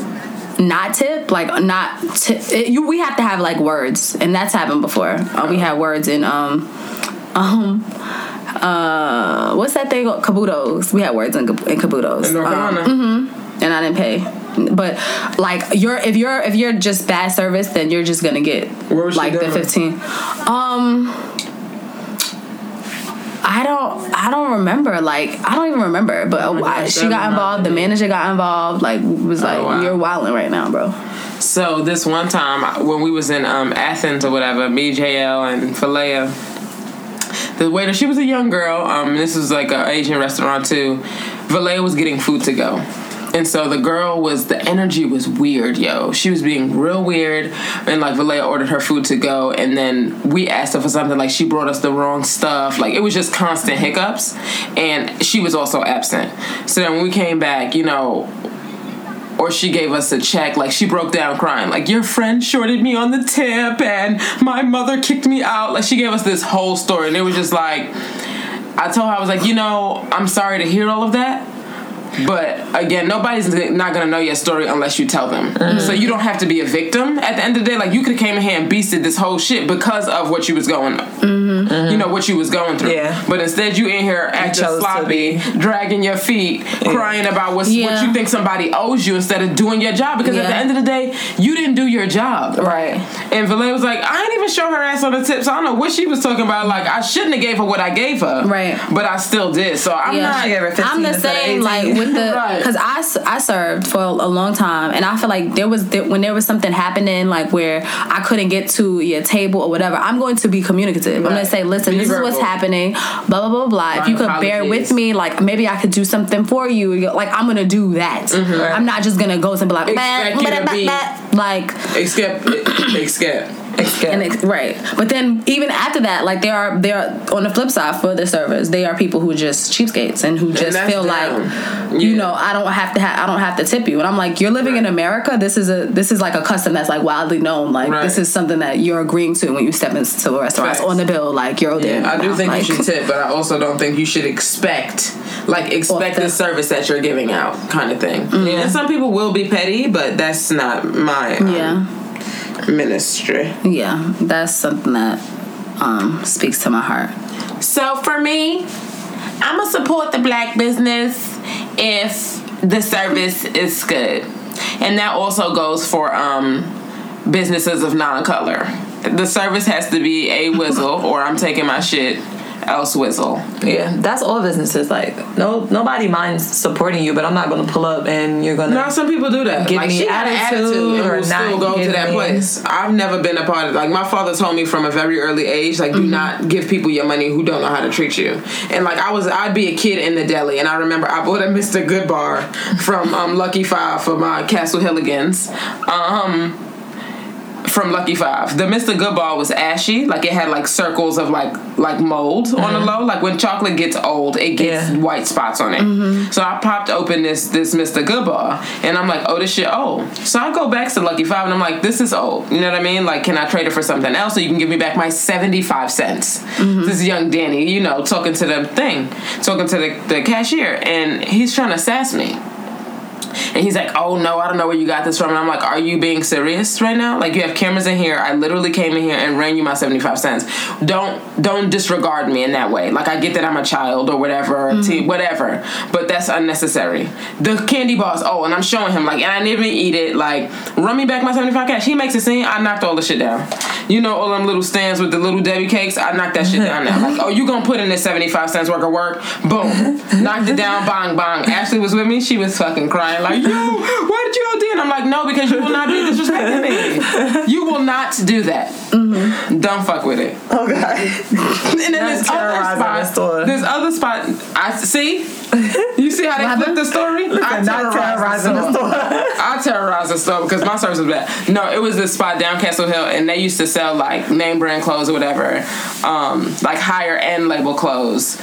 not tip. Like not tip. It, you, we have to have like words, and that's happened before. Uh, we had words in um um uh what's that thing? Called? kabutos. We had words in, in Kabutos. In North Um, Carolina. and I didn't pay. But like you're if you're if you're just bad service, then you're just gonna get Where like the fifteen. Um, I don't I don't remember. Like I don't even remember. But Oh I- gosh, she got involved. The manager got involved. Like was like Oh, wow. you're wilding right now, bro. So this one time when we was in um, Athens or whatever, me, JL, and Falea, the waiter, she was a young girl. Um, this was like an Asian restaurant too. Valea was getting food to go. And so the girl was the energy was weird, yo. She was being real weird, and like Valea ordered her food to go, and then we asked her for something like she brought us the wrong stuff. Like it was just constant hiccups, and she was also absent. So then when we came back, you know, or she gave us a check like she broke down crying like your friend shorted me on the tip and my mother kicked me out like she gave us this whole story and it was just like i told her i was like you know i'm sorry to hear all of that but again nobody's not gonna know your story unless you tell them. Mm-hmm. So you don't have to be a victim. At the end of the day like you could have came in here and beasted this whole shit because of what you was going mm-hmm. Mm-hmm. you know what you was going through. Yeah. but instead you in here acting chose to sloppy dragging your feet crying about what's, what Yeah. you think somebody owes you instead of doing your job. Because at the end of the day you didn't do your job. Right. and Valet was like I ain't even show her ass on the tips. so I don't know what she was talking about. Like I shouldn't have gave her what I gave her Right. but I still did. So I'm Yeah. not She gave her 15 I'm the same, like 18. with the Right. because I, s- I served for a long time, and I feel like there was there, when there was something happening, like where I couldn't get to your table or whatever. I'm going to be communicative. I'm gonna say, listen, Be this is what's happening. Blah blah blah blah. If you could bear with me, like maybe I could do something for you. Like I'm gonna do that. Mm-hmm. I'm not just gonna go and be like, Expect "Bah, bah, to bah, bah," like except except and ex- right. But then even after that like there are there are on the flip side for the servers they are people who just cheapskates and who just that's feel them. like you Yeah. know i don't have to ha- i don't have to tip you. And i'm like you're living in america. This is a this is like a custom that's like wildly known. Like Right. this is something that you're agreeing to when you step into a restaurant Facts. on the bill. Like you're there. I do think like, you should tip but I also don't think you should expect like expect the- the service that you're giving out kind of thing. And some people will be petty but that's not my um, yeah ministry. Yeah that's something that um speaks to my heart. So for me, I'm gonna support the black business if the service is good, and that also goes for um, businesses of non-color. The service has to be a whistle, or I'm taking my shit else whistle. Yeah, that's all businesses. Like, no, nobody minds supporting you, but I'm not gonna pull up and you're gonna. No, some people do that. Give like me she had an attitude attitude and or will still go to that me- place. I've never been a part of like my father told me from a very early age, like do Mm-hmm. not give people your money who don't know how to treat you. And like I was I'd be a kid in the deli and I remember I bought a Mr. Goodbar from um, Lucky Five for my Castle Hilligans. Um from Lucky Five. The Mr. Goodbar was ashy, like it had like circles of like like mold on the low. Like when chocolate gets old, it gets Mm-hmm. Yeah. white spots on it. So I popped open this this Mr. Goodbar, and I'm like, oh, this shit old. So I go back to Lucky Five, and I'm like, this is old. You know what I mean? Like, can I trade it for something else so you can give me back my 75 cents? This is young Danny, you know, talking to the thing, talking to the, the cashier, and he's trying to sass me. And he's like, oh no, I don't know where you got this from. And I'm like, are you being serious right now? Like you have cameras in here. I literally came in here and ran you my 75 cents. Don't don't disregard me in that way. Like I get that I'm a child or whatever, mm. or teen, whatever, but that's unnecessary. The candy bars. Oh, and I'm showing him like, and I didn't even eat it. Like, run me back my 75 cash. He makes a scene. I knocked all the shit down. You know all them little stands with the little Debbie cakes. I knocked that shit down now. Like, oh, you gonna put in this 75 cents worth of work? Boom, knocked it down. Bang bang. Ashley was with me. She was fucking crying like, yo, why did you OD? And I'm like, no, because you will not be disrespecting me. You will not do that. Don't fuck with it. Okay. And then this other spot, this other spot, I see. You see how they flipped the story? I Not terrorizing the store. I terrorized the store because my service was bad. No, it was this spot down Castle Hill, and they used to sell like name brand clothes or whatever, um, like higher end label clothes.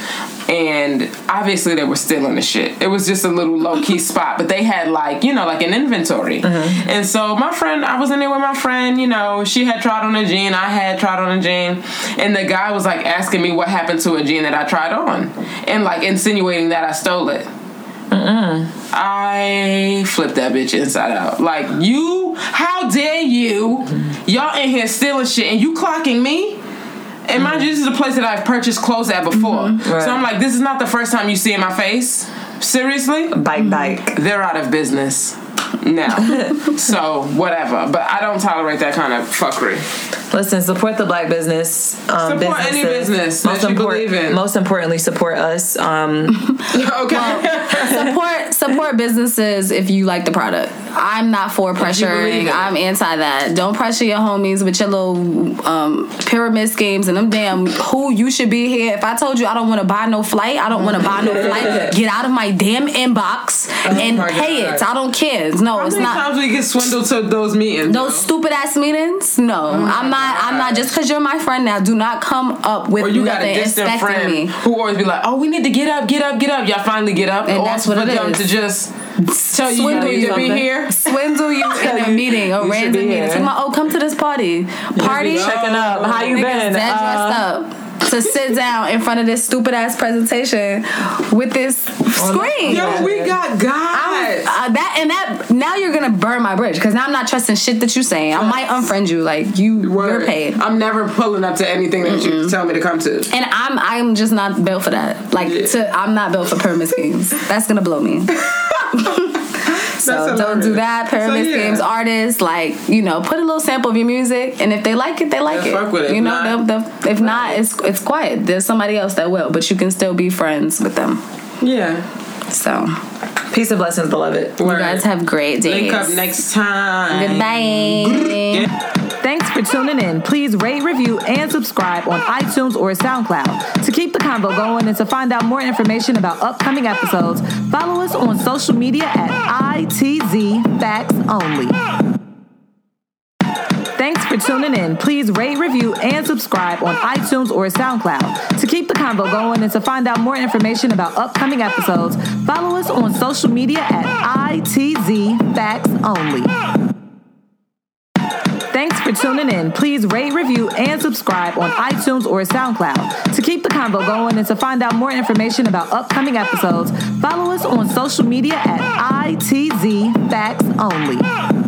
And obviously they were stealing the shit. It was just a little low key spot, but they had like you know like an inventory. And so my friend, I was in there with my friend. You know, she had tried on a jean, I had tried on a jean, and the guy was like asking me what happened to a jean that I tried on, and like insinuating that I stole it. I flipped that bitch inside out. Like you, how dare you? Y'all in here stealing shit and you clocking me? And mind you, this is a place that I've purchased clothes at before. Mm-hmm. So I'm like, this is not the first time you see in my face. Seriously? Bike, bike. They're out of business now. so whatever. But I don't tolerate that kind of fuckery. Listen, support the black business. Um, Support any businesses. business that you believe in. Most importantly, support us. Um, okay. support support businesses if you like the product. I'm not for believe pressuring. I'm anti that. Don't pressure your homies with your little um, pyramid schemes and them damn who you should be here. If I told you I don't want to buy no flight, I don't want to buy no flight. Get out of my damn inbox and Oh my pay God. it. I don't care. No, How it's not. times we get swindled to those meetings? Those stupid ass meetings? No, I'm not. I'm not. Just because you're my friend now, do not come up with Or you got a distant friend me. who always be like, "Oh, we need to get up, get up, get up." Y'all finally get up, And or that's what for it them is. to just tell you Swindle you to be here. swindle you in a meeting, a random meeting. Talking oh, come to this party. Party? checking up. How you been? Uh, dressed up to sit down in front of this stupid ass presentation with this screen. Yo, we got God. Uh, that and that now you're gonna burn my bridge because now I'm not trusting shit that you're saying. I might unfriend you. Like you, you're paid. I'm never pulling up to anything that you tell me to come to. And I'm I'm just not built for that. Like Yeah. to I'm not built for pyramid schemes. That's gonna blow me. so That's don't do that. Pyramid So, yeah. schemes, artists, like you know, put a little sample of your music, and if they like it, they like Yeah, it. fuck with it. You If know, not- they'll- they'll- if not, it's it's quiet. There's somebody else that will, but you can still be friends with them. Yeah. So peace and blessings, beloved. you guys have great days. Link up next time. Goodbye. Thanks for tuning in. Please rate, review, and subscribe on iTunes or SoundCloud. To keep the convo going and to find out more information about upcoming episodes, follow us on social media at ITZ Facts Only. Thanks for tuning in. Please rate, review, and subscribe on iTunes or SoundCloud. To keep the convo going and to find out more information about upcoming episodes, follow us on social media at ITZ Facts Only. For tuning in. Please rate, review, and subscribe on iTunes or SoundCloud. To keep the convo going and to find out more information about upcoming episodes, follow us on social media at ITZ Facts Only.